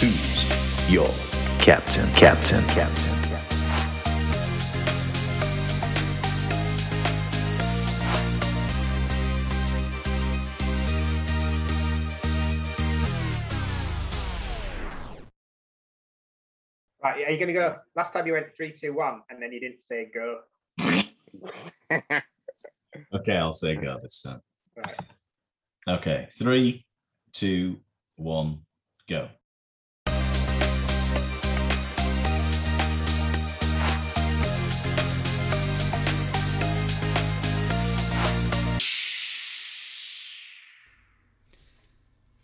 Who's your captain? Captain, captain. Right, are you going to go? Last time you went three, two, one, and then you didn't say go. Okay, I'll say go this time. Right. Okay, three, two, one, go.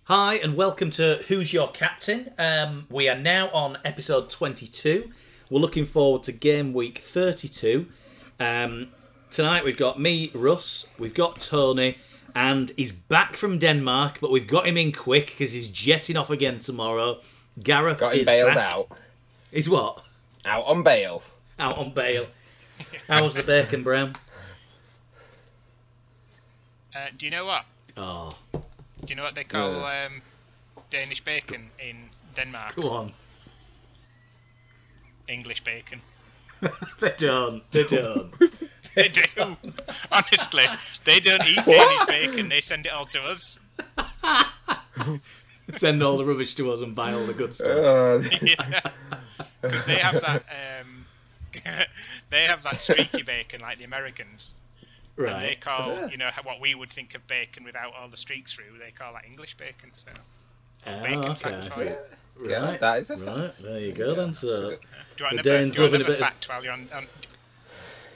Hi, and welcome to Who's Your Captain? Um, we are now on episode 22. We're looking forward to game week 32. Um, tonight we've got me, Russ, we've got Tony, and he's back from Denmark, but we've got him in quick because he's jetting off again tomorrow. Gareth Got him is bailed back. out. He's what? Out on bail. Out on bail. How's the bacon, Brown? Uh, do you know what? Oh, Do you know what they call um, Danish bacon in Denmark? go on. English bacon. They don't. They don't. They do. Honestly, they don't eat Danish bacon. They send it all to us. Send all the rubbish to us and buy all the good stuff. Uh, Because they have that. Um, they have that streaky bacon like the Americans. And they right. call, you know, what we would think of bacon without all the streaks through. They call that English bacon. So Oh, bacon okay. fact for you. Yeah, Right. that is a Right, there you go then. So, Do you want The another, Danes do you want another bit of- fact while you're on? on do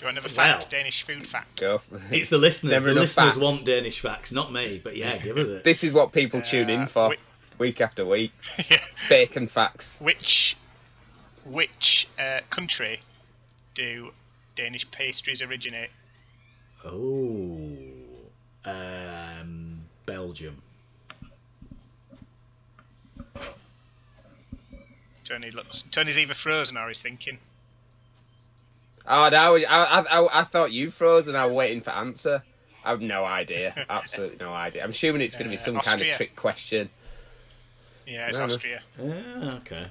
you want another Wow. fact? Danish food fact. Go it's the listeners. Never the listeners facts. want Danish facts, not me. But yeah, give us it. This is what people tune in Uh, for whi- week after week. Yeah. Bacon facts. Which which uh, country do Danish pastries originate? Oh, um, Belgium. Tony looks. Tony's either frozen or he's thinking. Oh no, I, I, I, I thought you froze and I was waiting for answer. I have no idea. Absolutely no idea. I'm assuming it's going to be Uh, some kind of trick question. Yeah, it's No, no. Austria. Ah, okay.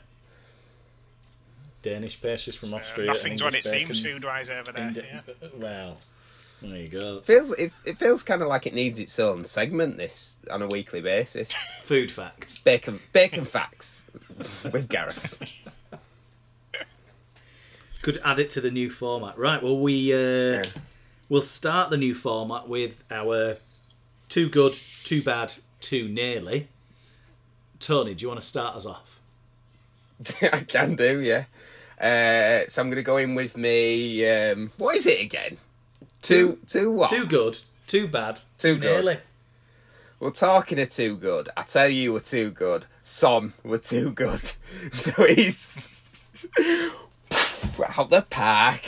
Danish pastries from So Austria. nothing's what it English seems food-wise over there. Indi- Yeah. Well, there you go. Feels it, it feels kind of like it needs its own segment. This on a weekly basis. Food facts. Bacon bacon facts with Gareth. Could add it to the new format. Right. Well, we uh, Yeah. we'll start the new format with our too good, too bad, too nearly. Tony, do you want to start us off? I can do, yeah. Uh, so I'm going to go in with me. Um, what is it again? Two, two what? Too good, too bad, Too too, good. nearly. We're talking of too good. I tell you, we're too good. Son, we're too good. So he's out the park.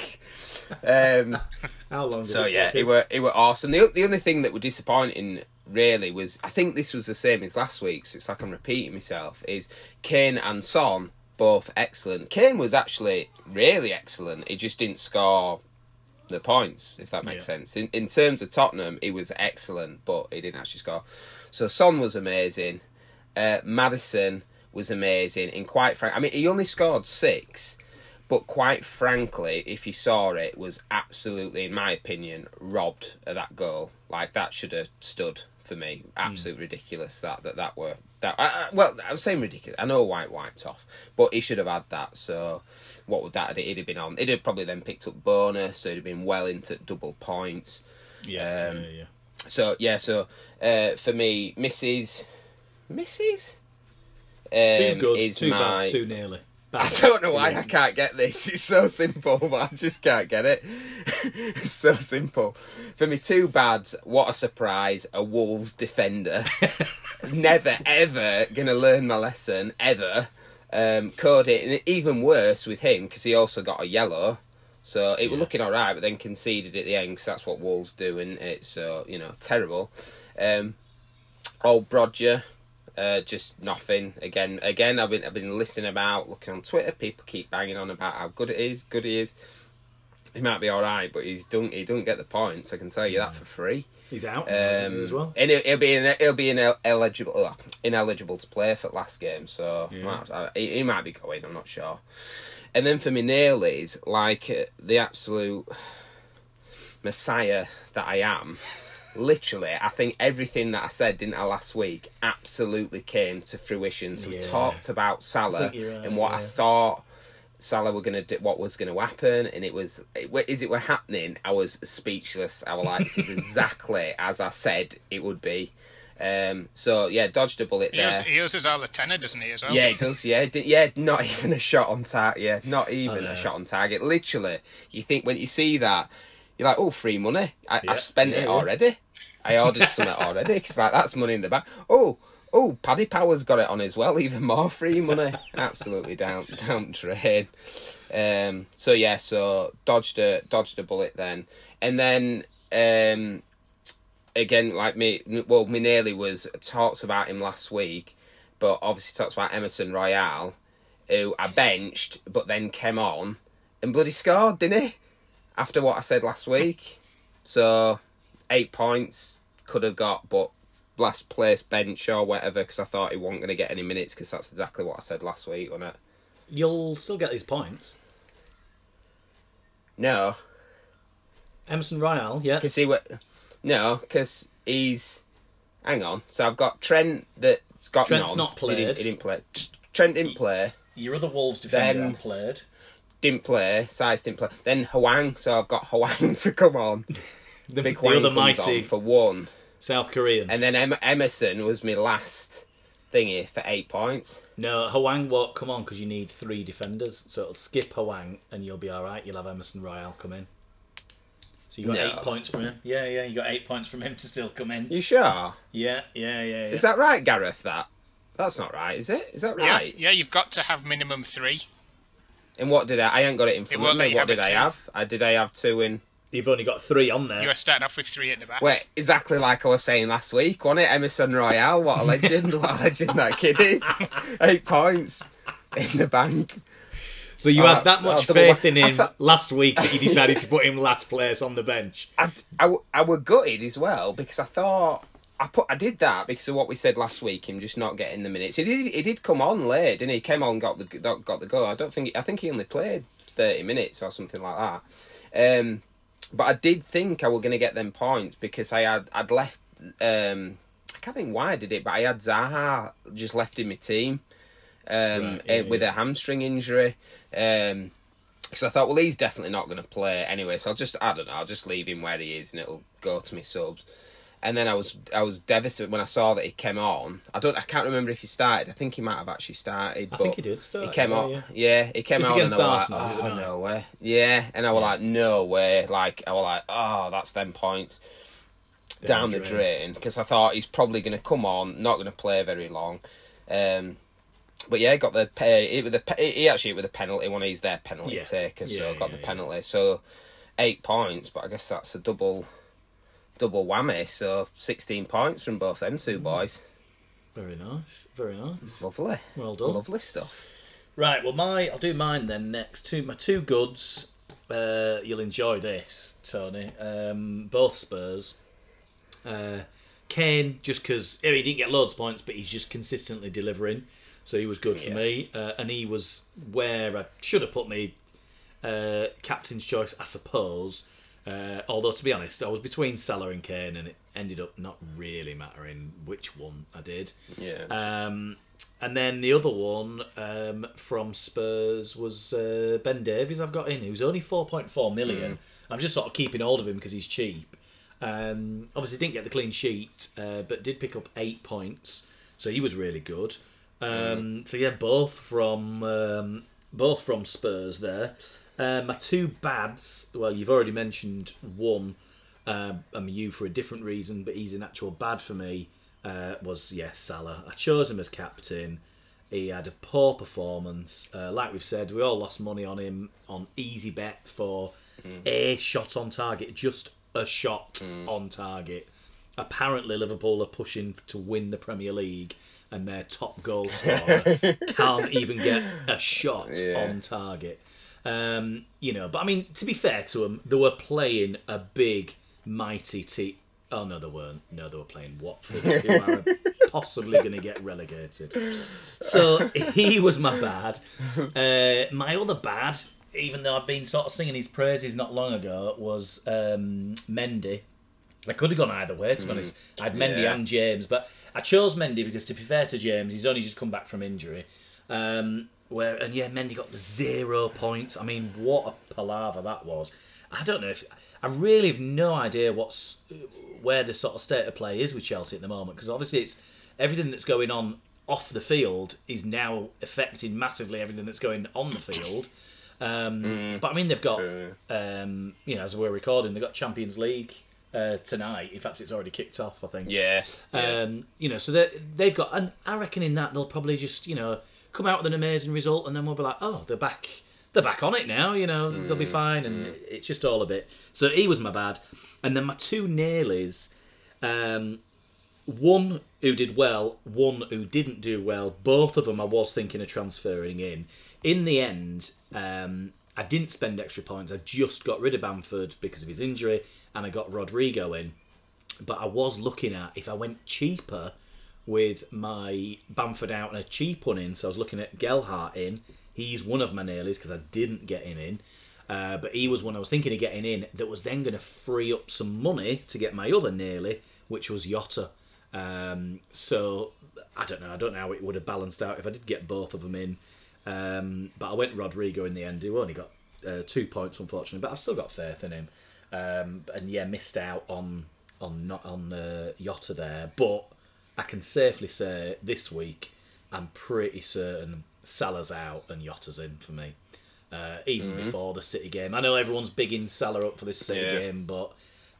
Um, How long? so it yeah, it were it were awesome. The the only thing that were disappointing really was I think this was the same as last week, so It's like I'm repeating myself. Is Kane and Son both excellent? Kane was actually really excellent. He just didn't score the points, if that makes Yeah. sense. In in terms of Tottenham, he was excellent, but he didn't actually score. So Son was amazing. Uh, Maddison was amazing, and quite frank, I mean, he only scored six, but quite frankly, if you saw it, was absolutely, in my opinion, robbed of that goal. Like that should have stood for me. Absolutely ridiculous that that that were that. I, I, well, I was saying ridiculous. I know White wiped off, but he should have had that. So what would that? It'd have been on. It'd have probably then picked up bonus. So it'd have been well into double points. Yeah, um, yeah, yeah. So yeah, so uh, for me, Mrs. Mrs. Um, Too good, too my. bad, too nearly. I don't know why I can't get this. It's so simple, but I just can't get it. it's so simple. For me, too bad. What a surprise! A Wolves defender. Never ever gonna learn my lesson ever. Um, Coady, and even worse with him because he also got a yellow. So it was looking all right, but then conceded at the end 'cause that's what Wolves do, and it's so you know terrible. Um, old Brodger, uh, just nothing. Again, again, I've been I've been listening about, looking on Twitter. People keep banging on about how good it is, good he is. he might be all right, but he's don't he don't get the points. I can tell you that for free. He's out Um, as well. and he'll, he'll be in, he'll be in eligible uh, ineligible to play for last game, so might have- uh, he, he might be going. I'm not sure. And then for me, Nailies, like uh, the absolute messiah that I am, literally, I think everything that I said, didn't I, last week, absolutely came to fruition. So we talked about Salah right, and what I thought Salah were gonna do, what was gonna happen, and it was, it, wa- is it were happening? I was speechless. I was like, this is exactly as I said it would be. Um, so yeah, dodged a bullet He there. uses, he uses all the tenor, doesn't he, as well? Yeah, he does. Yeah, D- yeah. Not even a shot on target. Yeah, not even know. a shot on target. Literally, you think when you see that, you're like, oh, free money. I, Yeah, I spent yeah, it already. I ordered something already. It's like that's money in the bank. Oh, oh, Paddy Power's got it on as well. Even more free money. Absolutely down, down drain. Um. So yeah. So dodged a dodged a bullet then, and then um again, like me, well, me nearly was talked about him last week, but obviously talked about Emerson Royal, who I benched, but then came on and bloody scored, didn't he? After what I said last week, so eight points could have got, but last place bench or whatever because I thought he wasn't going to get any minutes because that's exactly what I said last week, wasn't it? You'll still get these points. No, Emerson Royal, yeah. because he wa no, because he's. Hang on. So I've got Trent that's got Trent's not so he didn't, played. he didn't play. Trent didn't play. Your other Wolves defender Then- played. Didn't play. Saïss didn't play. Then Hwang. So I've got Hwang to come on. The, Big the Hwang other comes mighty on for one, South Korean. and then em- Emerson was my last thingy for eight points. No, Hwang won't come on because you need three defenders. So it'll skip Hwang and you'll be all right. You'll have Emerson Royal come in. So you got No. eight points from him. Yeah, yeah, you got eight points from him to still come in. You sure? Yeah, yeah, yeah. yeah. Is that right, Gareth? That that's not right, is it? Is that right? Yeah, right? yeah, you've got to have minimum three. And what did I? I ain't got it in front of me. What did I too. have? I did. I have two in. You've only got three on there. You were starting off with three at the back. Wait, exactly like I was saying last week, wasn't it? Emerson Royal, what a legend! what a legend that kid is. Eight points in the bank. So you Oh, had that much double- faith in him thought- last week that you decided to put him last place on the bench. I, I, I were gutted as well because I thought I put I did that because of what we said last week. Him just not getting the minutes. He did. He did come on late, didn't he? He came on, got the got the goal. I don't think. I think he only played thirty minutes or something like that. Um, but I did think I were going to get them points because I had I'd left. Um, I can't think why I did it, but I had Zaha just left in my team um, Right, yeah, eh, with yeah. a hamstring injury. Um, because I thought, well, he's definitely not going to play anyway, so I'll just, I don't know, I'll just leave him where he is, and it'll go to me subs. And then I was, I was devastated when I saw that he came on. I don't, I can't remember if he started. I think he might have actually started. I think he did start, He came yeah, on, yeah. yeah. he came on, and I was like, oh no way, yeah. And I was like, no way. Like I was like, oh, that's them points down, the drain because I thought he's probably going to come on, not going to play very long. Um, but yeah, got the pay. It with the he actually with a penalty when he's their penalty Yeah. taker, so Yeah, got yeah, the yeah. penalty. So eight points, but I guess that's a double double whammy. So sixteen points from both them Mm. two boys. Very nice, very nice. Lovely, Well done. lovely stuff. Right, well, my I'll do mine then next. Two my two goods. Uh, you'll enjoy this, Tony. Um, both Spurs. Uh, Kane, just because he didn't get loads of points, but he's just consistently delivering, so he was good for Yeah. me. Uh, and he was where I should have put me uh, captain's choice, I suppose. Uh, although to be honest, I was between Salah and Kane, and it ended up not really mattering which one I did. Yeah, Um, and then the other one um, from Spurs was uh, Ben Davies. I've got in, who's only four point four million. I'm just sort of keeping hold of him because he's cheap. Um, obviously, didn't get the clean sheet, uh, but did pick up eight points, so he was really good. Um, So yeah, both from um, both from Spurs there. Uh, my two bads. Well, you've already mentioned one. Um, I'm you for a different reason, but he's an actual bad for me. Uh, was yes, Salah. I chose him as captain. He had a poor performance. Uh, like we've said, we all lost money on him on easy bet for a shot on target, just a shot on target. Apparently, Liverpool are pushing to win the Premier League, and their top goal scorer can't even get a shot Yeah. on target. Um, you know, but I mean, to be fair to them, they were playing a big, mighty team. Oh no, they weren't. No, they were playing Watford, who are possibly going to get relegated. So he was my bad. Uh, my other bad, even though I've been sort of singing his praises not long ago, was um, Mendy. I could have gone either way, to be honest. I had Mendy Yeah. and James, but I chose Mendy because, to be fair to James, he's only just come back from injury. Um, where and yeah, Mendy got zero points. I mean, what a palaver that was. I don't know if I really have no idea what's where the sort of state of play is with Chelsea at the moment because obviously it's everything that's going on off the field is now affecting massively everything that's going on the field. Um, But I mean, they've got um, you know as we're recording, they've got Champions League uh, tonight. In fact, it's already kicked off. I think. Yeah. yeah. Um, you know, so they they've got, and I reckon in that they'll probably just you know come out with an amazing result, and then we'll be like, oh, they're back, they're back on it now. You know, they'll be fine, and it's just all a bit. So he was my bad, and then my two nailies, um, one who did well, one who didn't do well. Both of them I was thinking of transferring in. In the end, um, I didn't spend extra points. I just got rid of Bamford because of his injury, and I got Rodrigo in but I was looking at if I went cheaper with my Bamford out and a cheap one in. So I was looking at Gelhardt in. He's one of my nailies because I didn't get him in. Uh, but he was one I was thinking of getting in that was then going to free up some money to get my other naily, which was Jota. Um, so I don't know. I don't know how it would have balanced out if I did get both of them in. Um, but I went Rodrigo in the end, who only got uh, two points, unfortunately. But I've still got faith in him. Um, and yeah, missed out on on not on uh, Jota there. But I can safely say this week, I'm pretty certain Salah's out and Jota's in for me. Uh, even before the City game, I know everyone's bigging Salah up for this City Yeah. game, but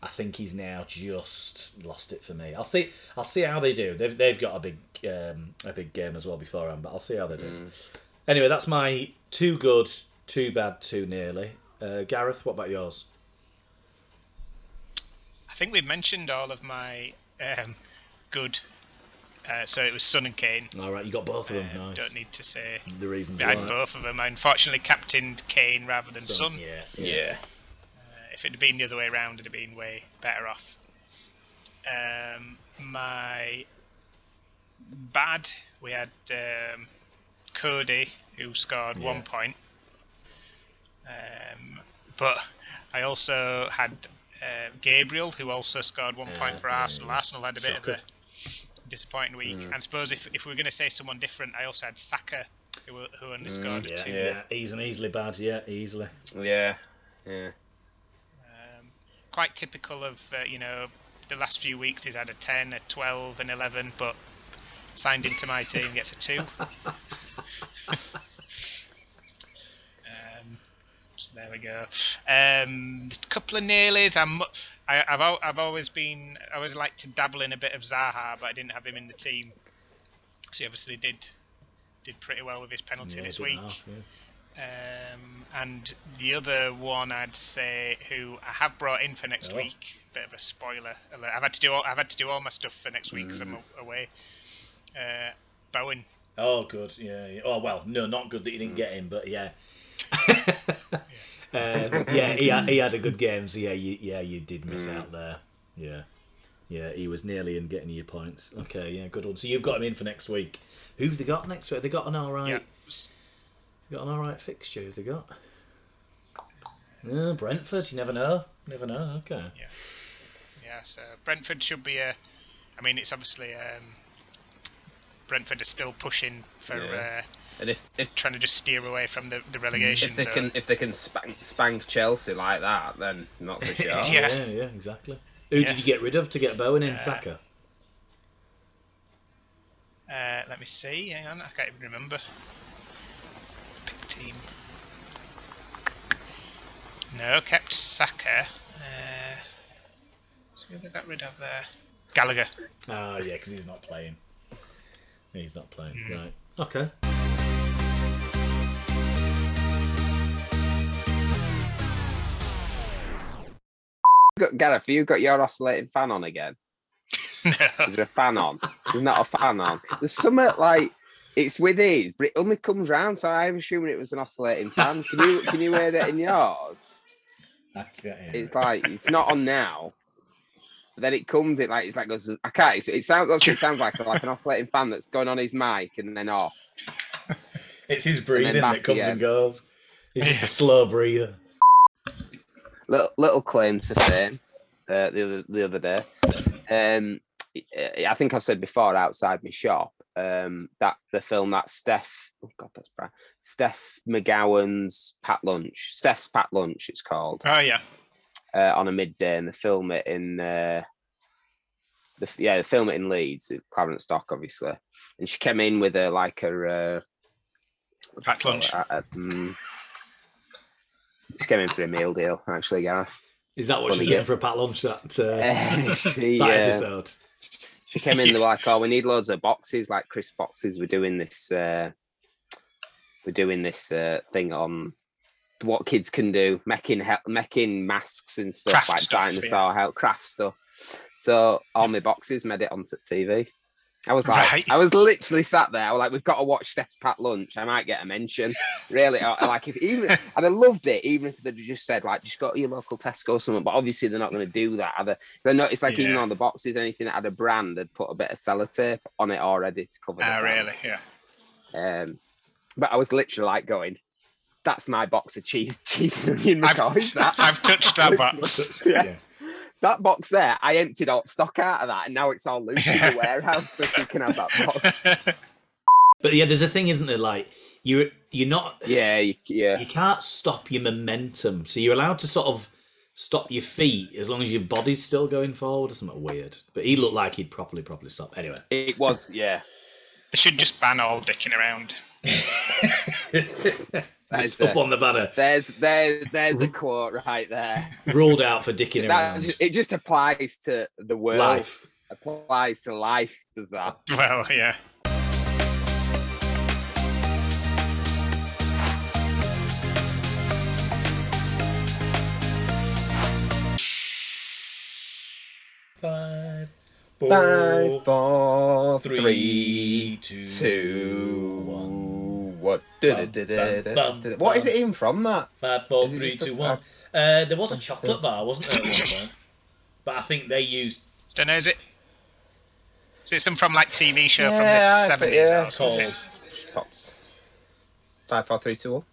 I think he's now just lost it for me. I'll see. I'll see how they do. They've they've got a big um, a big game as well beforehand, but I'll see how they do. Anyway, that's my too good, too bad, too nearly. Uh, Gareth, what about yours? I think we've mentioned all of my um, good. Uh, so it was Son and Kane. All right, you got both of them. Uh, nice. Don't need to say. the reasons I had both of them. I unfortunately captained Kane rather than So, Son. Yeah, yeah. yeah. If it had been the other way around, it'd have been way better off. Um, my bad, we had um, Coady who scored Yeah. one point. Um, but I also had uh, Gabriel who also scored one Yeah, point for Arsenal. yeah. Arsenal had a bit Shocker. of a disappointing week. And I suppose if, if we were going to say someone different, I also had Saka who, who only scored Yeah, two. yeah, he's an easily bad. Yeah, easily. Yeah. Yeah. Um, quite typical of uh, you know the last few weeks. He's had a ten, a twelve, an eleven, but signed into my team gets a two. so there we go. Um, a couple of nailies. I'm, I, I've I've always been I always like to dabble in a bit of Zaha, but I didn't have him in the team. So he obviously did did pretty well with his penalty Yeah, this week. yeah. Um, and the other one I'd say who I have brought in for next Oh. week. Bit of a spoiler alert. I've had to do all, I've had to do all my stuff for next week because I'm away. Uh, Bowen. Oh, good. Yeah, yeah. Oh, well, no, not good that you didn't get him, but yeah. um, yeah, he had, he had a good game, so yeah, you, yeah, you did miss out there. Yeah, yeah, he was nearly in getting your points. Okay, yeah, good one. So you've got him in for next week. Who've they got next week? They got an all right, Yeah. got an all right fixture. Who've they got? Oh, Brentford. You never know. Never know. Okay. Yeah. Yeah. So Brentford should be a. I mean, it's obviously um, Brentford are still pushing for Yeah. uh, And if if trying to just steer away from the, the relegation if they zone. can if they can spank, spank Chelsea like that, then not so sure. Yeah. yeah, yeah, exactly. Who Yeah. did you get rid of to get Bowen in? Saka. Uh, let me see. Hang on, I can't even remember. Pick team. No, kept Saka. Uh, so who have I got rid of there? Gallagher. Oh yeah, because he's not playing. He's not playing. Right. Okay. Got, Gareth, you got your oscillating fan on again? no. Is there a fan on? There's not a fan on. There's something like It's with his, but it only comes round. So I'm assuming it was an oscillating fan. Can you can you hear that in yours? It's like it's not on now. But then it comes, it like it's like goes. I can't. It's, it sounds. It sounds like like an oscillating fan that's going on his mic and then off. It's his breathing that comes again. and goes. He's just a slow breather. Little little claim to fame. Uh, the other the other day, um, I think I've said before outside my shop. Um, that the film that Steph. Oh God, that's bad. Steph McGovern's Packed Lunch. Steph's Packed Lunch. It's called. Oh yeah. uh, on a midday and they film it in uh, the yeah they film it in Leeds, Clarence Dock, obviously. And she came in with a like a uh, what do you Packed call lunch. it? A- a- mm, she came in for a meal deal, actually, Gareth. Is that what Funny she's guy. getting for a pat lunch that, uh, Uh, she, that episode? she came in, they're like, "Oh, we need loads of boxes, like crisp boxes. We're doing this. Uh, we're doing this uh, thing on what kids can do, making he- making masks and stuff Craft like stuff, dinosaur help craft stuff. So all my boxes made it onto TV. I was like, Right. I was literally sat there. I was like, we've got to watch Steph's Packed Lunch. I might get a mention. Really, like if even and I loved it, even if they'd just said like, just go to your local Tesco or something. But obviously, they're not going to do that. Either. They noticed like even Yeah. on the boxes, anything that had a brand, they'd put a bit of sellotape on it already to cover. the Ah, really? Yeah. Um, but I was literally like going, "That's my box of cheese, cheese and onion I've, McCoys." That I've touched that box. yeah. That box there, I emptied all stock out of that, and now it's all loose in the warehouse, so you can have that box. But yeah, there's a thing, isn't there? Like you're you're not Yeah, you, yeah, you can't stop your momentum, so you're allowed to sort of stop your feet as long as your body's still going forward. Or something weird. But he looked like he'd properly properly stop. Anyway, it was. Yeah, They should just ban all dicking around. That's up it. on the banner, there's there there's a quote right there. ruled out for dicking That around. ju- it just applies to the world. Life. Applies to life. Does that? Well, yeah. Five, Five, four, three, three, two, two, one. What? Is it even from that? Five, four, Is it three, just a two, s- one. Uh, there was a chocolate bar, wasn't there, at one point? But I think they used Don't know, is it? Is it some from like TV show from Yeah, I the think- 70s yeah. or something? Pops. Five, four, three, two, one.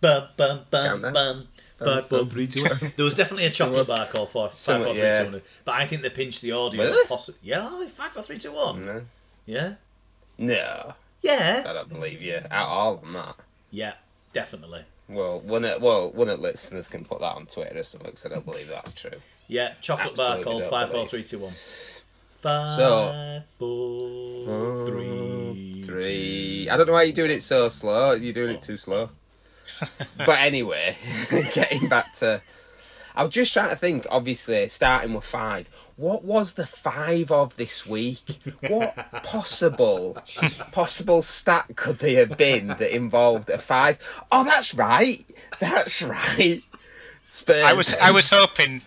bum bum bum Count bum. Five, four, three, two, one. There was definitely a chocolate bar called four, five, Some- four, three, yeah. two, one. But I think they pinched the audio. Really? Possi- yeah, five, four, three, two, one. No. Yeah, No, yeah, I don't believe you at all on that. yeah, definitely. Well, one of well, one of listeners can put that on Twitter or something because I don't believe that's true. Yeah, chocolate bar called don't five, four, believe. three, two, one. Five, So- four, three, Three. I don't know why you're doing it so slow. You're doing it oh. too slow. but anyway, getting back to, I was just trying to think. Obviously, starting with five. What was the five of this week? What possible possible stat could there have been that involved a five? Oh, that's right. That's right. Spurs. I was I was hoping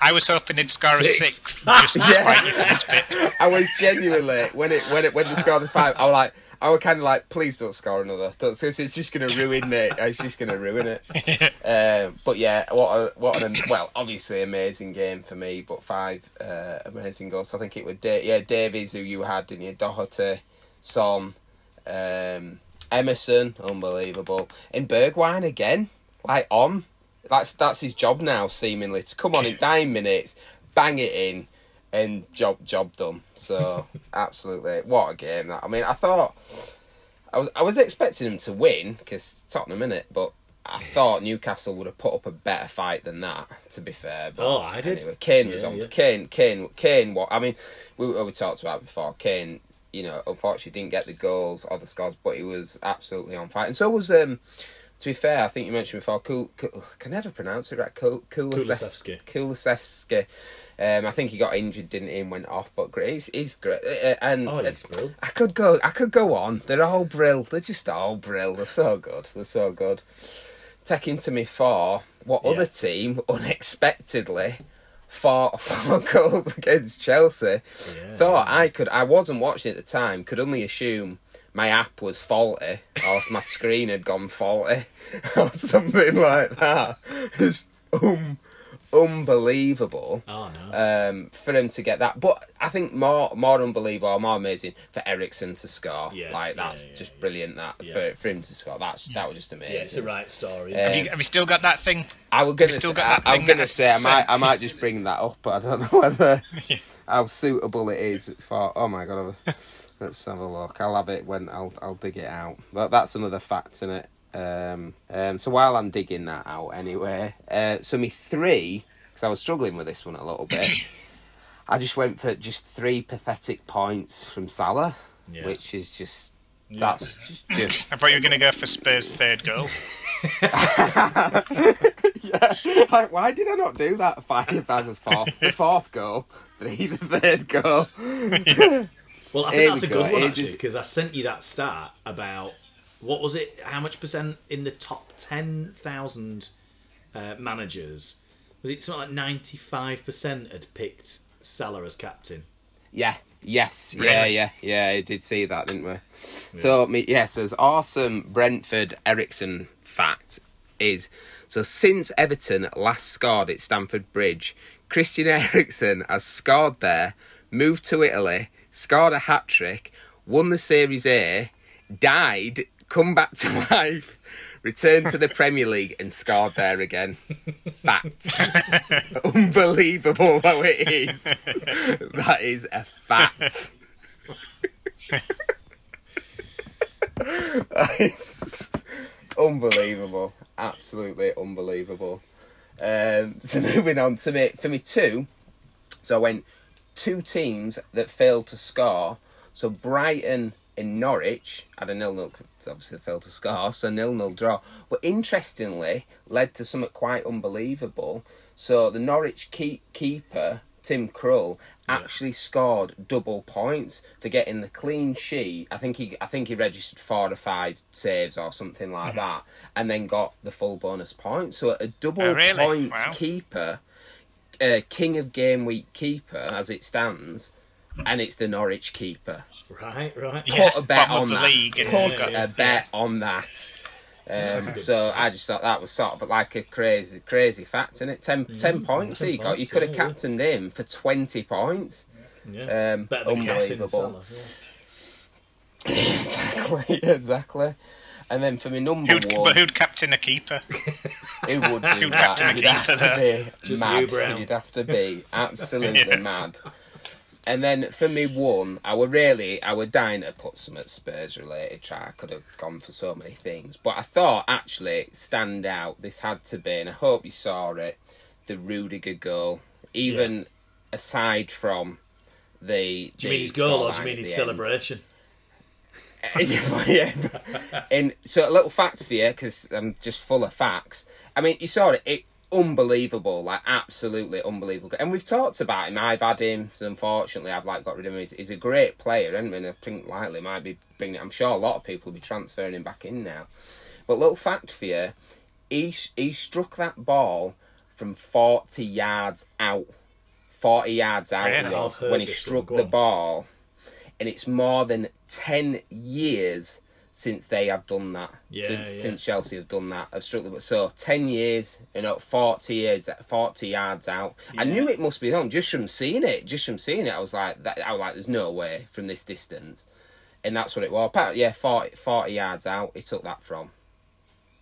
I was hoping they'd score a Six. just to spite you for this bit. I was genuinely when it when it when the scored the five. I was like, I was kind of like, please don't score another. Don't, because it's just gonna ruin it. It's just gonna ruin it. um, but yeah, what a, what an well, obviously amazing game for me. But five uh, amazing goals. I think it was da- yeah Davies who you had, didn't you? Doherty, Son, um, Emerson, unbelievable, and Bergwijn again, like on. That's that's his job now, seemingly to come on in nine minutes, bang it in, and job job done. So absolutely, what a game that. I mean, I thought I was I was expecting him to win because Tottenham in it, but I thought Newcastle would have put up a better fight than that. To be fair, but Oh, I did. Anyway, Kane was on. yeah. Kane, Kane, Kane. What I mean, we we talked about before. Kane, you know, unfortunately didn't get the goals or the scores, but he was absolutely on fire, and so was um. To be fair, I think you mentioned before. Kul, Kul, I can never pronounce it right. Kul, Kulusevski. Um, I think he got injured, didn't he, and went off. But great, he's, he's great. Uh, And Oh, he's brilliant. I could go. I could go on. They're all brill. They're just all brill. They're so good. They're so good. Taking to me for what Yeah. other team unexpectedly fought four goals against Chelsea. Yeah. Thought I could. I wasn't watching at the time. Could only assume my app was faulty or my screen had gone faulty or something like that. It's um, unbelievable Oh no. um, for him to get that. But I think more more unbelievable, or more amazing for Eriksen to score. Yeah, like that's yeah, just yeah. brilliant. That Yeah. for, for him to score, that's that was just amazing. yeah, it's the right story. Uh, Have you, have you still got that thing? I was gonna. still Say, got that I, am gonna say I might I might just bring that up, but I don't know whether how suitable it is for. Oh my god. Let's have a look. I'll have it when I'll I'll dig it out. But that's another fact in it. Um, um, so while I'm digging that out, anyway, uh, so me three because I was struggling with this one a little bit. I just went for just three pathetic points from Salah, Yeah. which is just that's just, just I thought you were going to go for Spurs' third goal. yeah. Like, why did I not do that? Five by the fourth, the fourth goal, three the third goal. Well, I think that's a go. good one actually because I sent you that stat about what was it? How much percent in the top ten thousand uh, managers was it? Something like ninety-five percent had picked Salah as captain. Yeah. Yes. Yeah. Really? Yeah. Yeah. I did see that, didn't we? So me, yes, there's awesome Brentford Eriksen fact is so since Everton last scored at Stamford Bridge, Christian Eriksen has scored there, moved to Italy, scored a hat trick, won the Serie A, died, come back to life, returned to the Premier League and scored there again. Fact. Unbelievable though it is. That is a fact. it's unbelievable. Absolutely unbelievable. Um, so moving on to me for me two. So I went two teams that failed to score. So Brighton and Norwich had a nil nil. Obviously, they failed to score, so nil nil draw. But interestingly, led to something quite unbelievable. So the Norwich keep, keeper Tim Krul actually scored double points for getting the clean sheet. I think he I think he registered four or five saves or something like that, and then got the full bonus points. So a double Oh, really? points Wow. keeper, uh, king of game week keeper as it stands, and it's the Norwich keeper. Right, right. Yeah, Put a bet on the that. league and Put got- a bet on that. Um, so I just thought that was sort of like a crazy, crazy fact, in it? 10, 10 points 10 he got. You could have yeah, yeah. captained him for twenty points. Yeah. Um, Better than unbelievable. Salah. Yeah. exactly, exactly. And then for me number Who'd, one, but who'd captain a keeper? who would do Who'd that? captain a You'd have keeper to be Just you, mad. Brown. You'd have to be absolutely Yeah. mad. And then for me one, I would really, I would dying to put some at Spurs related. Try, I could have gone for so many things, but I thought actually stand out. This had to be, and I hope you saw it. The Rudiger goal, even aside from the. Do you mean his goal or do you mean his celebration? Yeah. And so a little fact for you because I'm just full of facts. I mean, you saw it. It unbelievable, like absolutely unbelievable. And we've talked about him. I've had him. So unfortunately, I've like got rid of him. He's, he's a great player, and I think likely might be bringing. I'm sure a lot of people will be transferring him back in now. But little fact for you, he he struck that ball from 40 yards out. 40 yards out Really? he was I've heard when he struck the ball and it's more than 10 years since they have done that. Yeah, since, yeah. since Chelsea have done that. Have struck the So 10 years, you know, 40 years, 40 yards out. I knew it must be on just from seeing it. Just from seeing it, I was like, that, I was like, there's no way from this distance. And that's what it was. Apart- Yeah, 40, 40 yards out, he took that from.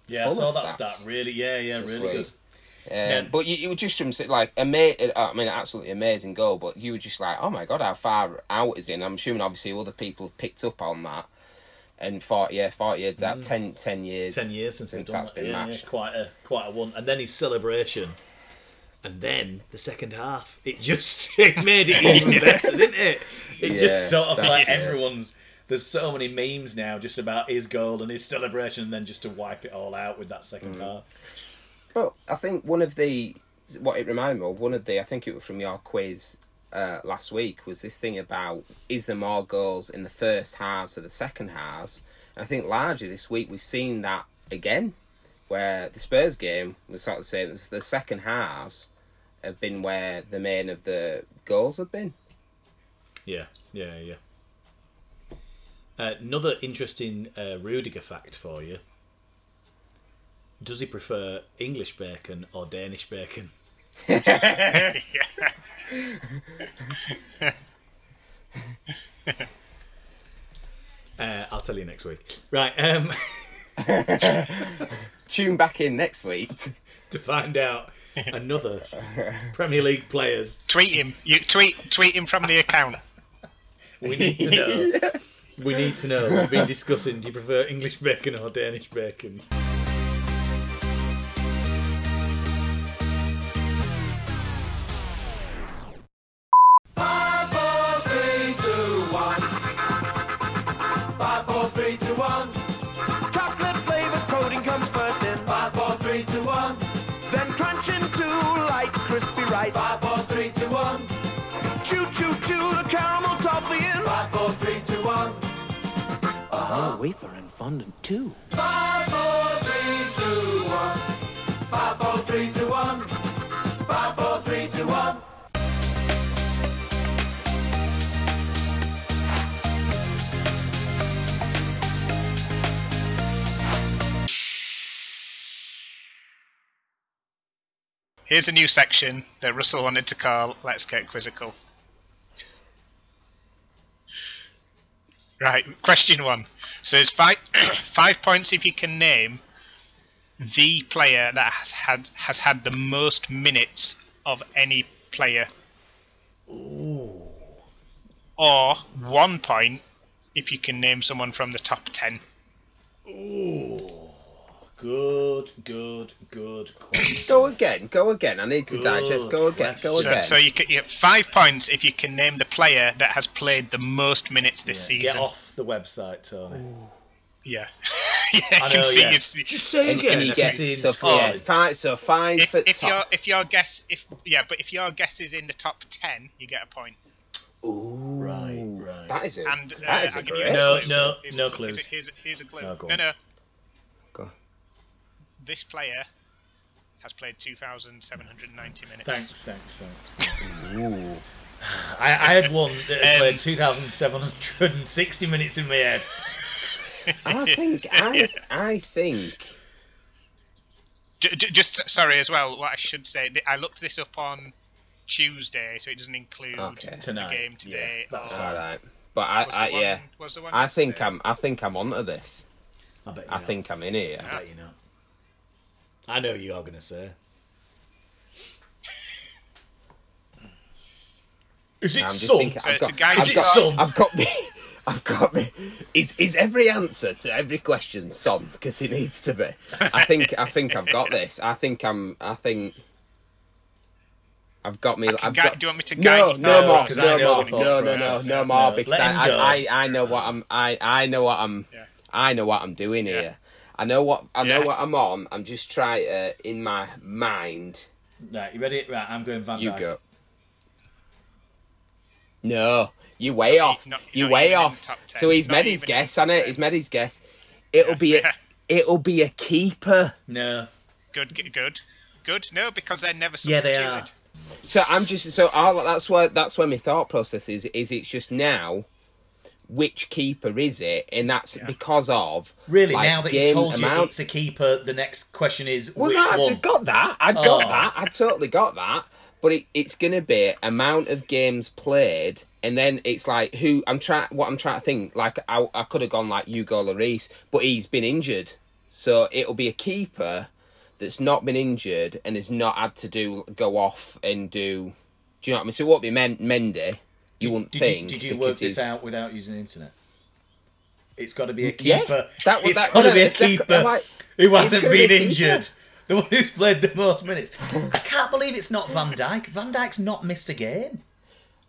Yeah, I saw that stats. stat. Really, yeah, yeah, really week. good. Um, Yeah. But you, you were just from like ama- I mean, absolutely amazing goal. But you were just like, oh my god, how far out is it? And I'm assuming obviously other people have picked up on that. And forty, yeah, forty years out, 10, 10 years. Mm. Ten years since, Since that's that. been yeah, matched. yeah, quite a quite a one. And then his celebration, and then the second half. It just it made it even better, didn't it? It Yeah, just sort of like it. everyone's. There's so many memes now just about his goal and his celebration, and then just to wipe it all out with that second Mm. half. Well, I think one of the what it reminded me of one of the I think it was from your quiz uh, last week was this thing about is there more goals in the first halves or the second halves? And I think largely this week we've seen that again, where the Spurs game was sort of the same. as The second halves have been where the main of the goals have been. Yeah, yeah, yeah. Uh, another interesting uh, Rudiger fact for you. Does he prefer English bacon or Danish bacon? Uh, I'll tell you next week. Right, um, Tune back in next week. to find out another Premier League players, Tweet him. You tweet tweet him from the account. we need to know. We need to know. We've been discussing. Do you prefer English bacon or Danish bacon? Wafer and fondant too. Five, four, three, two, one. Five, four, three, two, one. Five, four, three, two, one. Here's a new section that Russell wanted to call "Let's Get Quizzical." Right, question one. So it's five five points if you can name the player that has had has had the most minutes of any player. Or one point if you can name someone from the top ten. Good, good, good question. Go again. Go again. I need to digest. Go again. Go So, again. so you get you get five points if you can name the player that has played the most minutes this Get season. off the website, Tony. Yeah, yeah, I I can know, see yeah. it's- Just say and, again. and you can get see it's so fine. yeah, five. So five if, for if your if your guess if yeah, but if your guess is in the top ten, you get a point. Ooh, Right, right. That is it. And uh, that is a I'll give you great. a No, clue. no, no clue. clues. Here's, a- here's a clue. No, no, no. Go. This player has played 2,790 minutes. Thanks, thanks, thanks. Ooh. I, I had one that had Um, played 2,760 minutes in my head. I think I I think J- j- just sorry as well. What I should say, I looked this up on Tuesday, so it doesn't include Okay. Tonight, the game today. yeah, that's or- all right. But I, was I the one- yeah. was the one I think yesterday? I'm I think I'm onto this. I bet you I not. think I'm in here. I bet you not. I know you are going to say. Is it I'm just thinking. I've got, I've you- got, Son? I've got me. I've got me. Is is every answer to every question son? Because it needs to be. I think. I think I've got this. I think I'm. I think. I've got me. I've guide- got. do you want me to no, guide you no more. it? 'Cause I No more. what No, no, no, no more. Because I, I. I, I know what I'm. I, I know what I'm. Yeah. I know what I'm doing Yeah. here. I know what. I know Yeah. what I'm on. I'm just trying to in my mind. Right, you ready? Right, I'm going Van You Dijk. go. No, you way Not- off. not- you way off. the top 10. So he's Not made his even in the guess, top on it. He's made his guess. It'll be a, it'll be a keeper. No. Good, good, good. No, because they're never Yeah, they are. So I'm just so all that's where that's where my thought process is. Is it's just now. Which keeper is it? And that's because of Really, like, now that he's told you amount. it's a keeper, the next question is Well, which no, one? I've got that. I'd got Oh. that. I totally got that. But it, it's going to be amount of games played, and then it's like who I'm trying. What I'm trying to think. Like I, I could have gone like Hugo Lloris, but he's been injured, so it'll be a keeper that's not been injured and has not had to do go off and do. Do you know what I mean? So it won't be Men- Mendy. You wouldn't Did think. you, did you work because this out without using the internet? It's got to be a Yeah, keeper. that was- it's that- got to no, be a keeper like, who it's hasn't gonna be been injured. The one who's played the most minutes. I can't believe it's not Van Dijk. Van Dijk's not missed a game.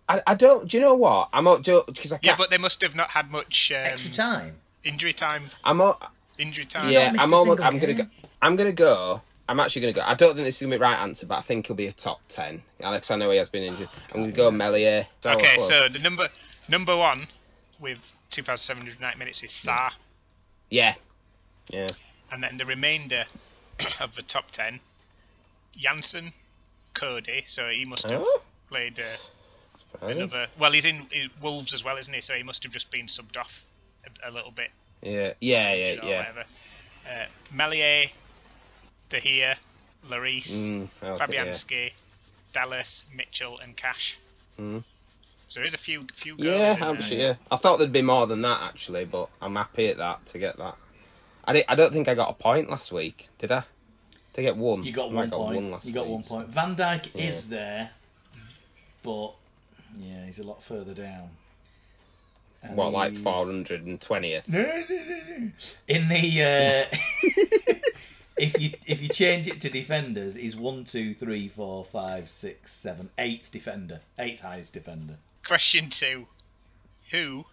I, I don't. Do you know what? I'm not because I Yeah, can't. but they must have not had much um, Extra time. injury time. I'm not. Injury time. Yeah, I'm a almost. I'm gonna go. I'm gonna go. I'm actually gonna go. I don't think this is gonna be the right answer, but I think he'll be a top ten. Alex, I know he has been injured. I'm gonna go Meslier. Okay, so the number number one with 2,790 minutes is Sa, yeah, yeah. and then the remainder of the top ten, Janssen, Coady. So he must have Oh. played uh, Oh. another. Well, he's in, Wolves as well, isn't he? So he must have just been subbed off a, a little bit Yeah, yeah, yeah, yeah. whatever. Uh, Meslier, De Gea, Lloris, Mm, I think, yeah. Fabianski, Dallas, Mitchell, and Cash. Mm. So there's a few few goals. Yeah, in I'm there. sure, yeah. I thought there'd be more than that actually, but I'm happy at that to get that. I, di- I don't think I got a point last week, did I? To get one. You got one got point. last you got week, one so- point. Van Dijk is there, but yeah, he's a lot further down. And What, like he's- 420th? In the uh, if you if you change it to defenders, he's one, two, three, four, five, six, seven, eighth defender, eighth highest defender. Question two: Who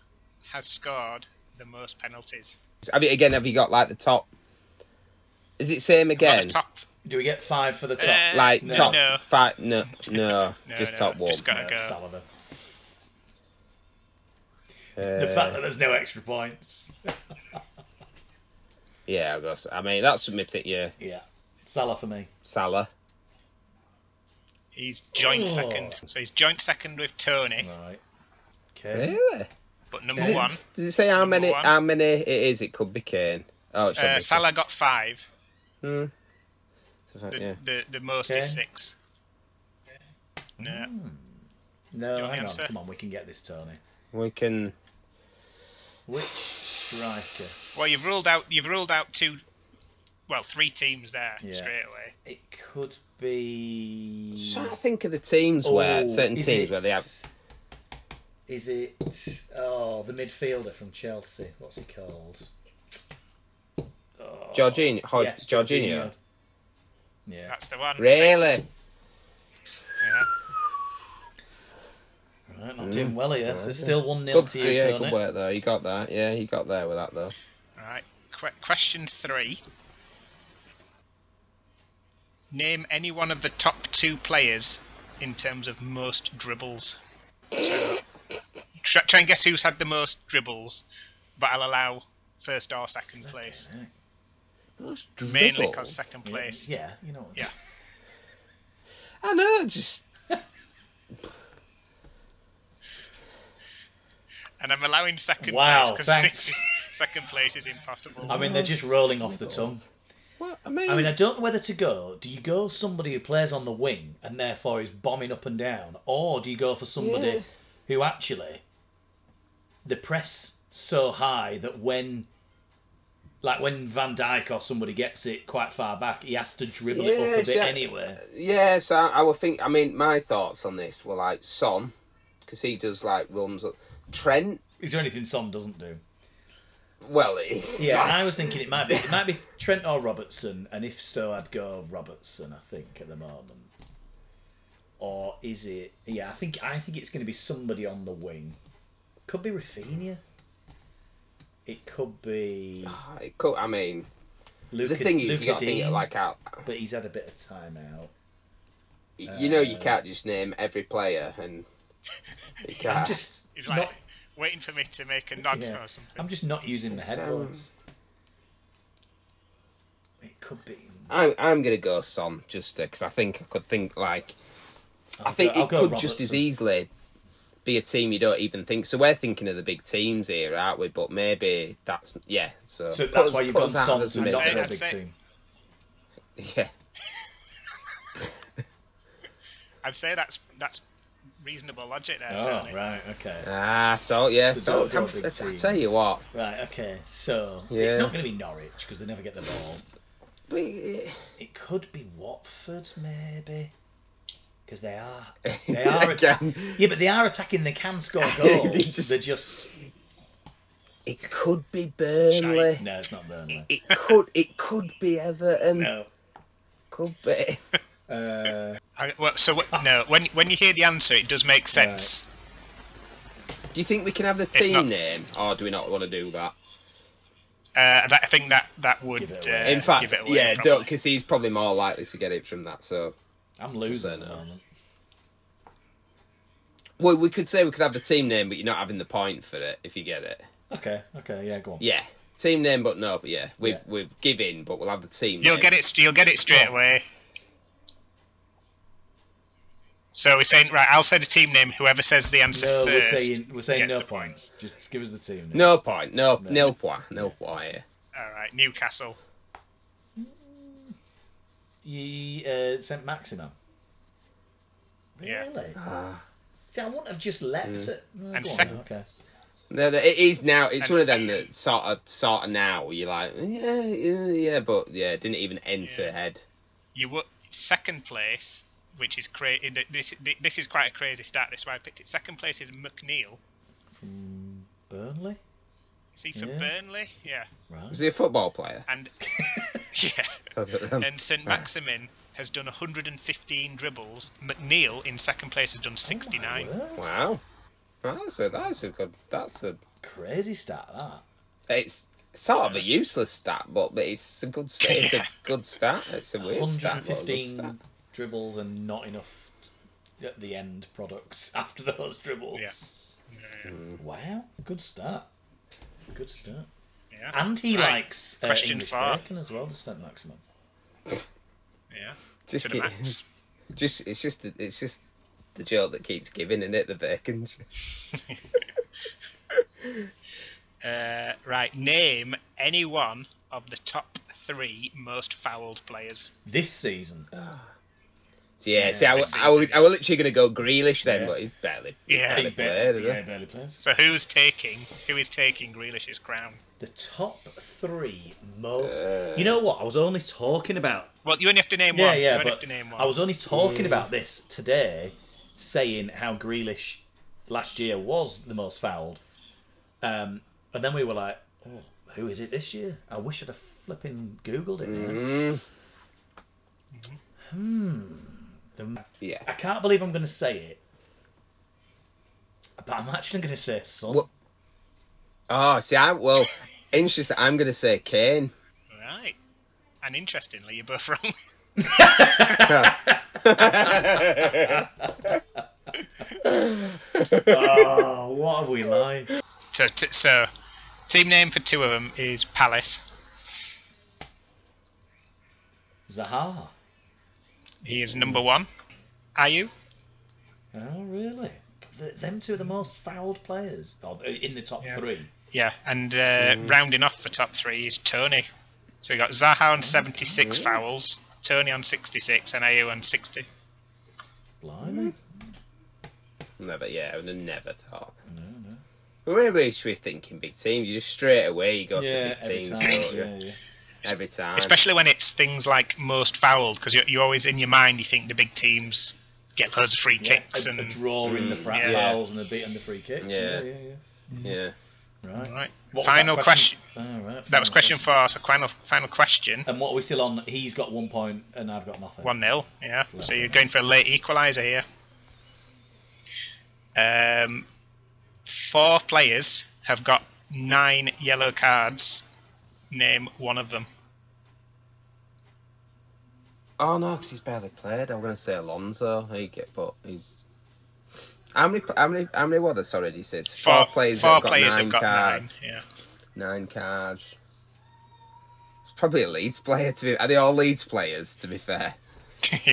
has scored the most penalties? Have you, again, have you got like the top? Is it same again? the top. Do we get five for the top? Uh, Like No. top No. five? No, no, No, just no, top one. just got- No, go. Sullivan. Uh, The fact that there's no extra points. yeah, I guess. I mean, that's my thing. Yeah, Yeah, Salah for me. Salah. He's joint Oh. second. So he's joint second with Toney, Right. Okay. Really? but number Does it, one, does it say how Number many? one. How many it is? It could be Kane. Oh, it should uh, be. Salah got five. Hmm. So, The, yeah. the the most Okay. is six. No, No, You want the on. answer? Come on, we can get this, Tony. We can. Which striker? Well you've ruled out you've ruled out two, well three teams there Yeah. straight away. It could be. Just trying to think of the teams where Oh, certain teams it- where they have. Is it? Oh, the midfielder from Chelsea. What's he called? Oh, Jorginho. Ho- yes, Jorginho. Yeah. That's the one. Really? Six. Yeah. Right, not doing well here. So mm-hmm. still one 0 to you, yeah, Tony. good work though. You got that. Yeah, you got there with that though. All right. Que- question three. Name any one of the top two players in terms of most dribbles. So, try, try and guess who's had the most dribbles, but I'll allow first or second place. Most dribbles. Mainly because second place. Yeah, you know. what- Yeah. I know. Just And I'm allowing second Wow, place thanks. because second place is impossible. I mean, they're just rolling off the tongue. what I mean. I mean, I don't know whether to go. Do you go somebody who plays on the wing and therefore is bombing up and down, or do you go for somebody Yeah. who actually the press so high that when, like when Van Dijk or somebody gets it quite far back, he has to dribble it up Yeah, a bit see, I- anyway. yeah, so I, I will think. I mean, my thoughts on this were like Son, because he does like runs. up- Trent. Is there anything Son doesn't do? Well, it, Yeah, I was thinking it might be it might be Trent or Robertson, and if so, I'd go Robertson. I think at the moment, or is it? Yeah, I think I think it's going to be somebody on the wing. Could be Rafinha. It could be It could- I mean, Luca. the thing is, Luca you got to think like out. but he's had a bit of time out. You know, you Uh, can't just name every player, and you can't. I'm just He's like not. Waiting for me to make a nod Yeah, or something. I'm just not using the Sounds- headphones. It could be. I'm, I'm gonna go Son just uh, because I think I could think like I I'll think go- it go could just as easily be a team you don't even think. So we're thinking of the big teams here, aren't we? But maybe that's yeah. So, So that's us- why you've gone son as a say- go I'd big say- team. Yeah, I'd say that's that's reasonable logic there, Oh Tony. right, okay. ah, so yeah. So So, don't I'm- I tell you what, Right, okay. So it's not going to be Norwich because they never get the ball. but, uh, It could be Watford, maybe, because they are they are atta- yeah, but they are attacking. They can score goals. They just- They're just it could be Burnley. no, it's not Burnley. It could it could be Everton. No. Could be. Uh, I, well, so wh- no, when when you hear the answer, it does make sense. Do you think we can have the team not- name, or do we not want to do that? Uh, that, I think that that would Give it uh. In fact, give it away, yeah, probably. don't because he's probably more likely to get it from that. So, I'm losing at the no. well, we could say we could have the team name, but you're not having the point for it if you get it. Okay, okay, yeah, go on. Yeah, team name, but no, but yeah, we've Yeah. we've given, but we'll have the team. You'll name. get it. You'll get it straight Oh. away. So we're saying right. I'll say the team name. Whoever says the answer No, we're first. saying we're saying gets no the point. points. Just give us the team. name. No point. No, nil point. Nil point here. All right, Newcastle. Ye uh, Saint Maximin. Yeah. Really? See, I wouldn't have just leapt it. No, And go sec- on, okay. No, no, it is now. It's And one of them that sort of, sort of now. You're like, yeah, yeah, yeah, but yeah, didn't even enter Yeah. head. You were second place, which is crazy. This this is quite a crazy start. That's why I picked it. Second place is McNeil. From Burnley. Is he from Yeah. Burnley? Yeah. Right. Was he a football player? And yeah. And St Maximin has done 115 dribbles. McNeil in second place has done 69. Word. Wow, that's a that's a good. That's a. Crazy start that. It's sort of a useless stat, but but it's a good. st- It's Yeah. a good stat. It's a weird stat, but a good stat. 115 dribbles and not enough at the end products after those dribbles. Yeah. Wow, good start. Good start. Yeah. And he Right. likes uh, Question English four. bacon as well, the Saint Maximin. Yeah. Just To keep- max. Just it's just the- it's just the joke that keeps giving, in it? The bacon. Uh, right. Name any one of the top three most fouled players. This season. So, yeah, see, I, this wa- I, was. I was literally going to go Grealish then, Yeah. but he's barely, Yeah. barely Big ba- played, is yeah, he? barely plays. So who's taking? Who is taking Grealish's crown? The top three most. Uh. you know what? I was only talking about. Well, you only have to name Yeah, one. yeah, you but name one. I was only talking Mm. about this today, saying how Grealish last year was the most fouled, um, and then we were like, oh, "Who is it this year?" I wish I'd have flipping googled it. now. Mm, The- yeah. I can't believe I'm going to say it, but I'm actually going to say Son. What- Oh, see, I well, interesting. I'm going to say Kane. Right. And interestingly, you're both wrong. Oh, what have we lied? so, t- so, team name for two of them is Palace. Zaha. He is number one. Are you? Oh, really? The, them two are the most fouled players or uh, in the top Yeah. three. Yeah. And uh, mm. rounding off the top three is Toney. So we got Zaha on 76 fouls, Toney on 66, and Ayew on 60. Blimey. Mm. Never, yeah, I would have never thought. Well, maybe we should be thinking big teams. You just straight away you go Yeah, to big teams. don't you? Yeah, yeah. Every time. Especially when it's things like most fouled, because you're, you're always in your mind, you think the big teams get loads of free Yeah, kicks a, and a draw in the mm, front yeah. fouls and a beat and the free kicks. Yeah. Yeah, yeah, yeah. Mm-hmm. yeah. Right. Right. What ah, Final that question. Oh, right, That was final question four. So final final question. And what are we still on? He's got one point and I've got nothing. One 0 Yeah. So you're going for a late equaliser here. Um, four players have got nine yellow cards. Name one of them. Oh no, because he's barely played. I'm going to say Alonso. He get, but he's. How many? How many? How many? What? Sorry, he says four, Four, players. four have got players nine have got cards. nine. Yeah. Nine cards. It's probably a Leeds player. To be, are they all Leeds players? To be fair.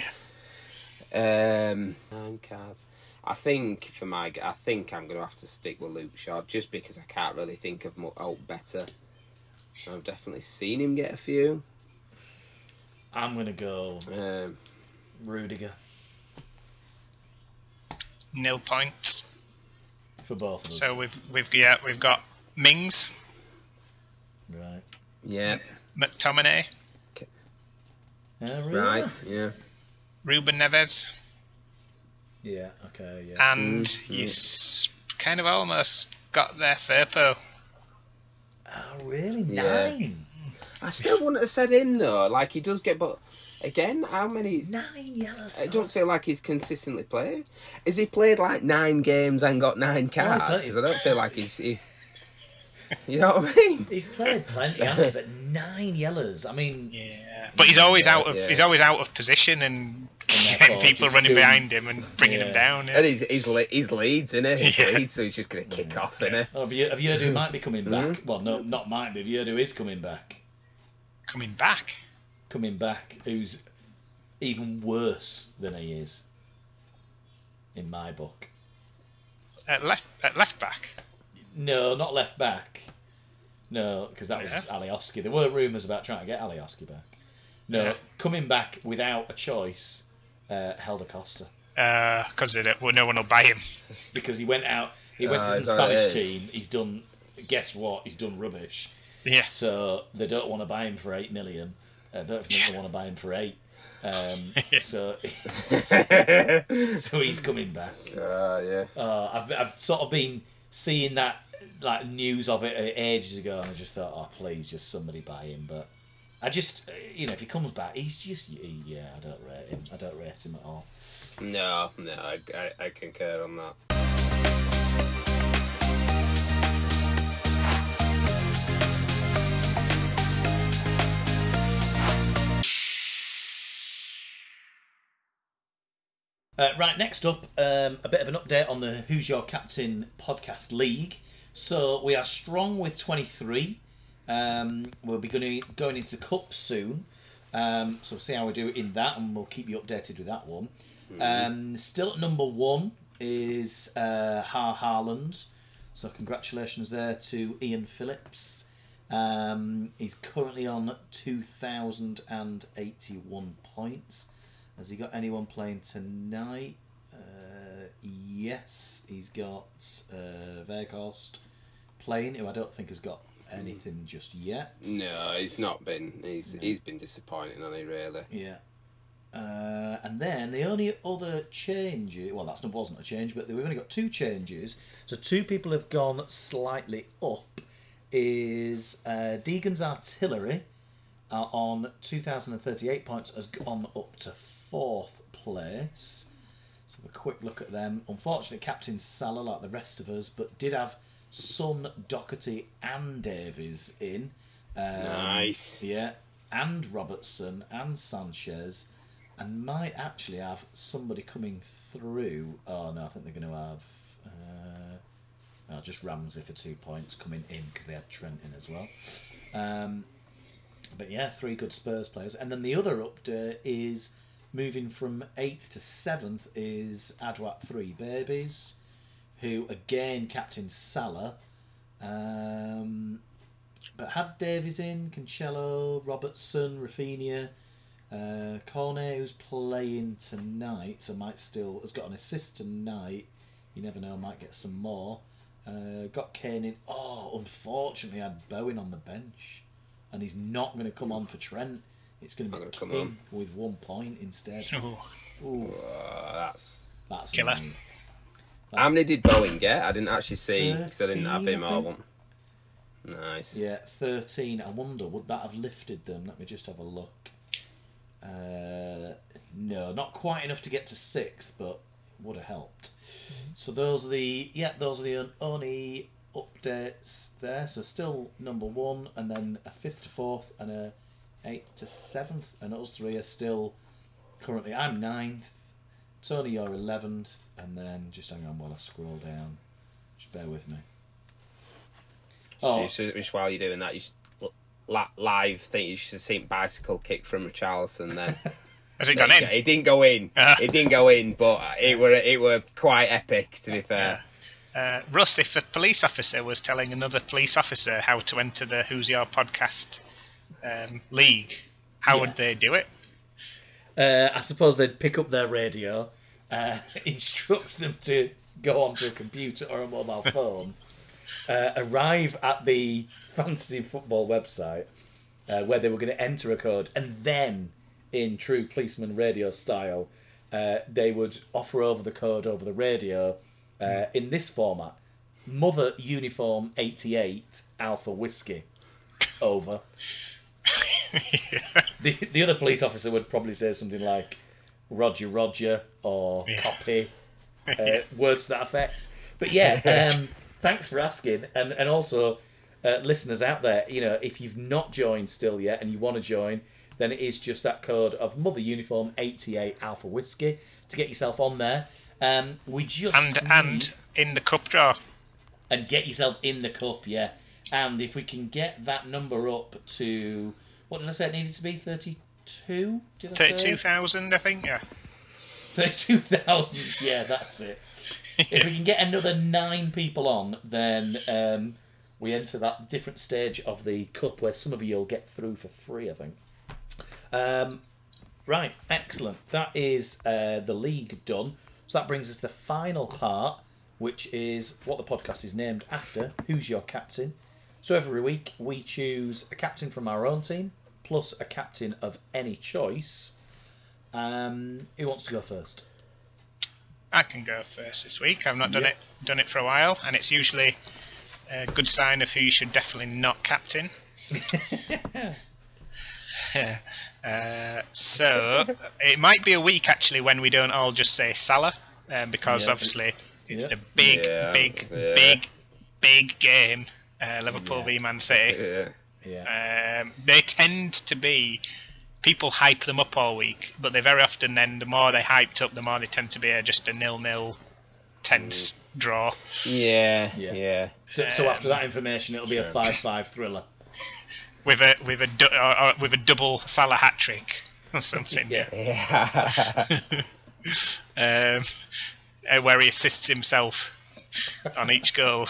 yeah. Um, nine cards. I think for my, I think I'm going to have to stick with Luke Shaw just because I can't really think of more, oh better. I've definitely seen him get a few. I'm going to go Um, Rudiger Nil points. for both of us. So we've we've yeah we've got Mings, right. yeah, McTominay, Uh, right, yeah. Ruben Neves, Yeah, okay, yeah. and Mm, you s- kind of almost got there Firpo. oh, really? Yeah. Nine? I still wouldn't have said him though. Like he does get, but again, how many? Nine yellows. I don't feel like he's consistently played. Has he played like nine games and got nine cards? played. Because I don't feel like he's. He, you know what I mean? He's played plenty, hasn't he? But nine yellows. I mean, Yeah, but he's always out of yeah. he's always out of position and getting therefore people just running doing- behind him and bringing Yeah. him down. And Yeah. he's he's, le- he's Leeds, isn't he? He's Yeah. Leeds, so he's just going to kick off, isn't he? oh, have you have you heard who might be coming back? Mm-hmm. Well, no, not might be. Have you heard who is coming back? Coming back. Coming back, who's even worse than he is. in my book. At left, at left back. No, not left back. No, because that was Yeah. Alioski. There were rumours about trying to get Alioski back. No, Yeah. coming back without a choice, uh, Helder Costa. Because well, no one will buy him. Because he went out, he went Ah, to is some that what it Spanish team, he's done, guess what, he's done rubbish. Yeah. So they don't want to buy him for 8 million. I don't think they want to buy him for 8. Um, so, so he's coming back. Ah, yeah. Uh, I've, I've sort of been seeing that like news of it uh, ages ago, and I just thought, oh, please, just somebody buy him. But I just, uh, you know, if he comes back, he's just, he, yeah, I don't rate him. I don't rate him at all. No, no, I, I, I concur on that. Uh, right, next up, um, a bit of an update on the Who's Your Captain podcast league. So we are strong with 23. Um, we'll be going, going into the cup soon. Um, so we'll see how we do in that, and we'll keep you updated with that one. Um, still at number one is uh, Har Harland. So congratulations there to Ian Phillips. Um, he's currently on 2,081 points. Has he got anyone playing tonight? Uh, yes, he's got uh, playing, who I don't think has got anything just yet. No, he's not been. He's he's been disappointing, on he really? Yeah. Uh, and then the only other change, well, that wasn't a change, but we've only got two changes. So two people have gone slightly up. Is uh, Deegan's Artillery uh, on 2,038 points has gone up to fourth place. Let's have a quick look at them. Unfortunately, Captain Salah, like the rest of us, but did have Son, Doherty, and Davies in. Um, Nice. Yeah, and Robertson and Sanchez, and might actually have somebody coming through. Oh no, I think they're going to have. Uh, oh, just Ramsey for two points coming in because they had Trent in as well. Um, but yeah, three good Spurs players. And then the other update is moving from eighth to seventh is Adwat Three Babies, who again captain Salah. Um, but had Davies in, Cancelo, Robertson, Rafinha, uh, Cornet, who's playing tonight, so might still has got an assist tonight. You never know, might get some more. Uh, got Kane in. Oh, unfortunately, had Bowen on the bench, and he's not going to come on for Trent. It's going to be gonna come King with one point instead. Ooh. Ooh, Oh, that's. that's Killer. annoying. How many did Bowen get? I didn't actually see because I didn't have him I or one. Nice. Yeah, 13. I wonder, would that have lifted them? Let me just have a look. Uh, no, not quite enough to get to sixth, but would have helped. So those are the yeah, those are the only updates there. So still number one, and then a fifth to fourth, and a eighth to seventh, and us three are still currently. I'm ninth. Tony, you're eleventh, and then just hang on while I scroll down. Just bear with me. Oh. you should, just while you're doing that, you should li- live think you should see bicycle kick from Richarlison then. Has it gone in? It didn't go in. Ah. it didn't go in, but it were it were quite epic to be fair. Uh, Russ, if a police officer was telling another police officer how to enter the Who's Your Podcast um, league, how would they do it? Uh, I suppose they'd pick up their radio, uh, instruct them to go onto a computer or a mobile phone, uh, arrive at the fantasy football website uh, where they were going to enter a code, and then, in true policeman radio style, uh, they would offer over the code over the radio uh, in this format: Mother Uniform Eighty Eight Alpha Whiskey. Over. The the other police officer would probably say something like Roger Roger or copy uh, words to that effect. But yeah, um, thanks for asking, and and also uh, listeners out there, you know, if you've not joined still yet and you want to join, then it is just that code of Mother Uniform eighty eight Alpha Whiskey to get yourself on there. Um, we just And need- and in the cup jar and get yourself in the cup, yeah. And if we can get that number up to what did I say it needed to be? Thirty-two. Did I say? thirty-two thousand, I think. Yeah. Thirty-two thousand. Yeah, that's it. If we can get another nine people on, then um, we enter that different stage of the cup where some of you will get through for free. I think. Um, right, excellent. That is uh, the league done. So that brings us to the final part, which is what the podcast is named after. Who's your captain? So every week we choose a captain from our own team plus a captain of any choice. Um, who wants to go first? I can go first this week. I've not done Yeah. it done it for a while, and it's usually a good sign of who you should definitely not captain. uh, so it might be a week actually when we don't all just say Salah, um, because Yeah, obviously it's yeah. the big, Yeah, big, yeah. big, big game. Uh, Liverpool Yeah. v Man City. Yeah. Yeah. Um, they tend to be people hype them up all week, but they very often then the more they hyped up, the more they tend to be a, just a nil-nil tense draw. Yeah. Yeah. Yeah. So, so after that information, it'll be a five-five thriller. with a with a du- or, or with a double Salah hat trick or something. Yeah. Yeah. Um, uh, where he assists himself on each goal.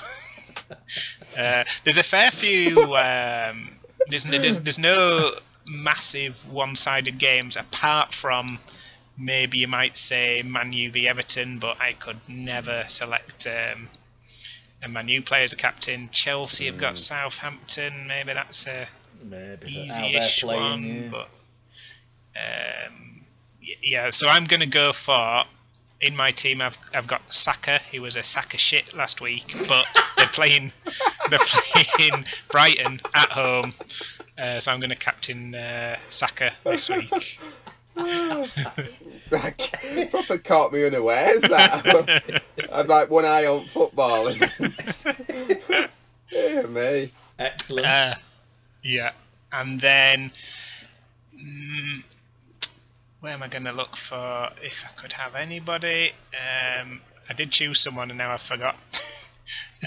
Uh, there's a fair few. Um, there's, no- there's there's no massive one-sided games apart from maybe you might say Man U v Everton, but I could never select. Um, a Man U player as a captain. Chelsea have got Southampton. Maybe that's a Maybe easy-ish playing, one, yeah. but um, yeah. So I'm going to go for in my team. I've I've got Saka. He was a sack of shit last week, but they're playing they're playing Brighton at home. Uh, so I'm going to captain uh, Saka this week. Like, proper caught me unawares. That I've like one eye on football. yeah, me. Excellent. Uh, yeah, and then mm, where am I going to look for if I could have anybody? Um, I did choose someone and now I forgot.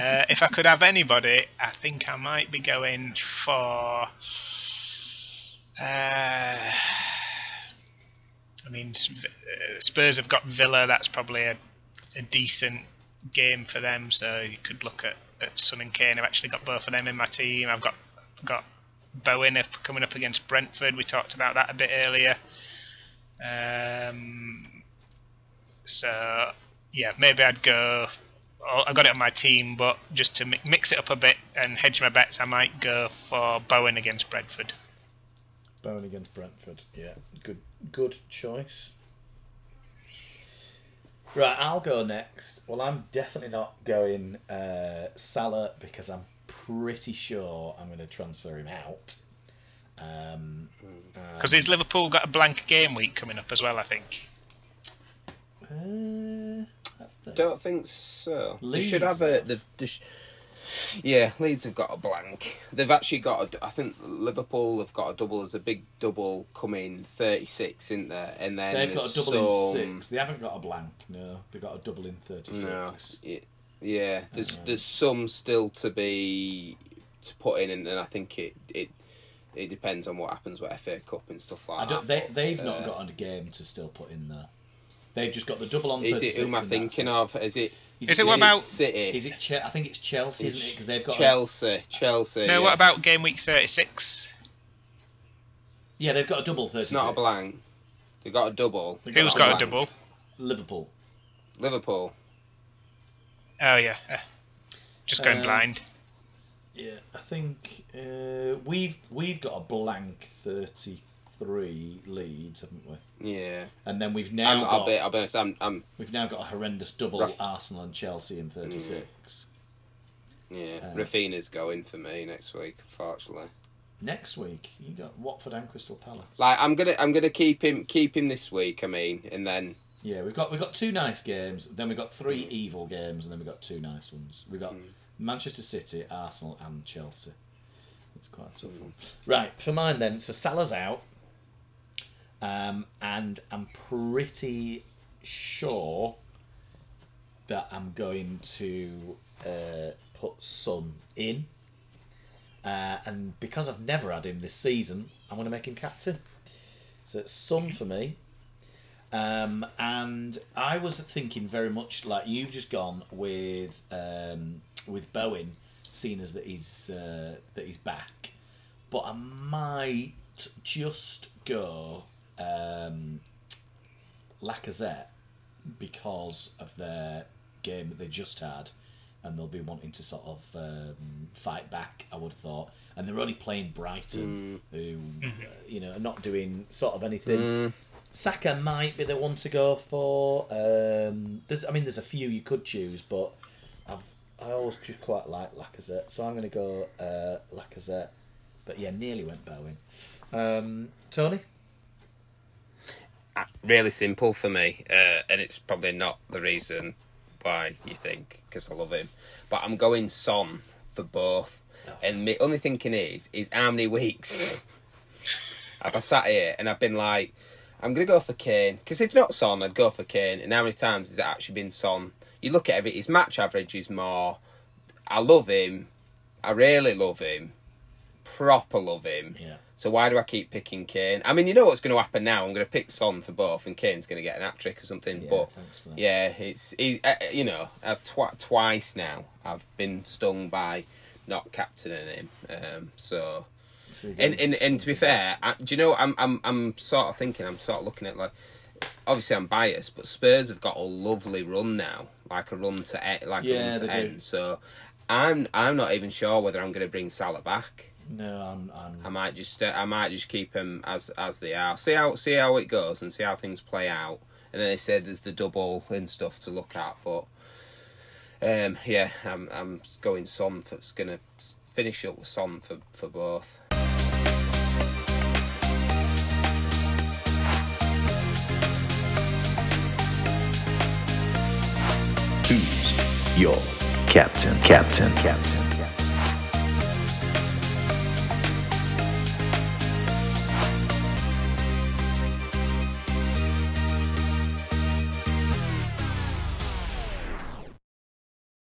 uh, if I could have anybody, I think I might be going for. Uh, I mean, uh, Spurs have got Villa. That's probably a, a decent game for them. So you could look at, at Son and Kane. I've actually got both of them in my team. I've got got Bowen up, coming up against Brentford. We talked about that a bit earlier. Um, so yeah, maybe I'd go. oh, I got it on my team, but just to mi- mix it up a bit and hedge my bets, I might go for Bowen against Brentford. Bowen against Brentford. Yeah, good, good choice. Right, I'll go next. Well, I'm definitely not going uh, Salah because I'm pretty sure I'm going to transfer him out. Um, Because is Liverpool got a blank game week coming up as well? I think. uh, have? Don't think so. They should have a. have. The, the sh- yeah, Leeds have got a blank. They've actually got. A, I think Liverpool have got a double. There's a big double coming, thirty six, isn't there? And then they've got a double some... in six. They haven't got a blank. No, they've got a double in thirty-six. No, y- yeah. There's there's some still to be to put in, and, and I think it it it depends on what happens with FA Cup and stuff like I don't. that. They they've but, not uh, got a game to still put in there. They've just got the double on. The. Is 36 it who am I and thinking of? Is it? Is it what about- City? Is it? Che- I think it's Chelsea, isn't it? Because they've got. A, Chelsea? Chelsea. No, yeah. what about game week thirty six? yeah, they've got a double thirty-six. It's not a blank. They've got a double. They've Who's a got a double? Liverpool. Liverpool. Oh yeah, uh, just going Um, blind. Yeah, I think uh, we've we've got a blank thirty-three Leeds, haven't we? Yeah. And then we've now I'm, got I'll be. I'll be honest. I'm. I'm. we've now got a horrendous double. Arsenal and Chelsea in thirty-six. Yeah. Uh, Rafinha's going for me next week. Unfortunately. Next week you got Watford and Crystal Palace. Like I'm gonna. I'm gonna keep him. Keep him this week. I mean, and then. Yeah, we've got we've got two nice games. Then we've got three evil games, and then we've got two nice ones. We've got Manchester City, Arsenal, and Chelsea. It's quite a tough one. Right for mine then. So Salah's out, um, and I'm pretty sure that I'm going to uh, put Son in. Uh, and because I've never had him this season, I'm going to make him captain. So it's Son for me. Um, and I was thinking very much like you've just gone with um, with Bowen, seeing as that he's uh, that he's back. But I might just go um, Lacazette because of their game that they just had, and they'll be wanting to sort of um, fight back. I would have thought, and they're only playing Brighton, who uh, you know are not doing sort of anything. Saka might be the one to go for. Um, there's, I mean, there's a few you could choose, but I've I always just quite like Lacazette, so I'm going to go uh, Lacazette. But yeah, nearly went Bowen. Um, Tony, Uh, really simple for me, uh, and it's probably not the reason why you think because I love him. But I'm going Son for both, and my only thinking is is how many weeks have I sat here and I've been like, I'm gonna go for Kane because if not Son, I'd go for Kane. And how many times has it actually been Son? You look at it, his match average is more. I love him. I really love him. Proper love him. yeah, So why do I keep picking Kane? I mean, you know what's going to happen now. I'm going to pick Son for both, and Kane's going to get an hat trick or something. yeah, but thanks for that. yeah, it's he, uh, you know, uh, tw- twice now I've been stung by not captaining him. Um, so So and, and and to be fair, I, do you know I'm I'm I'm sort of thinking I'm sort of looking at like obviously I'm biased, but Spurs have got a lovely run now, like a run to e- like a run to they do. end. So I'm I'm not even sure whether I'm going to bring Salah back. no, I'm, I'm I might just uh, I might just keep them as as they are. See how see how it goes and see how things play out. And then they said there's the double and stuff to look at, but um, yeah, I'm I'm going Son for gonna finish up with Son for for both. Your captain? Captain, captain.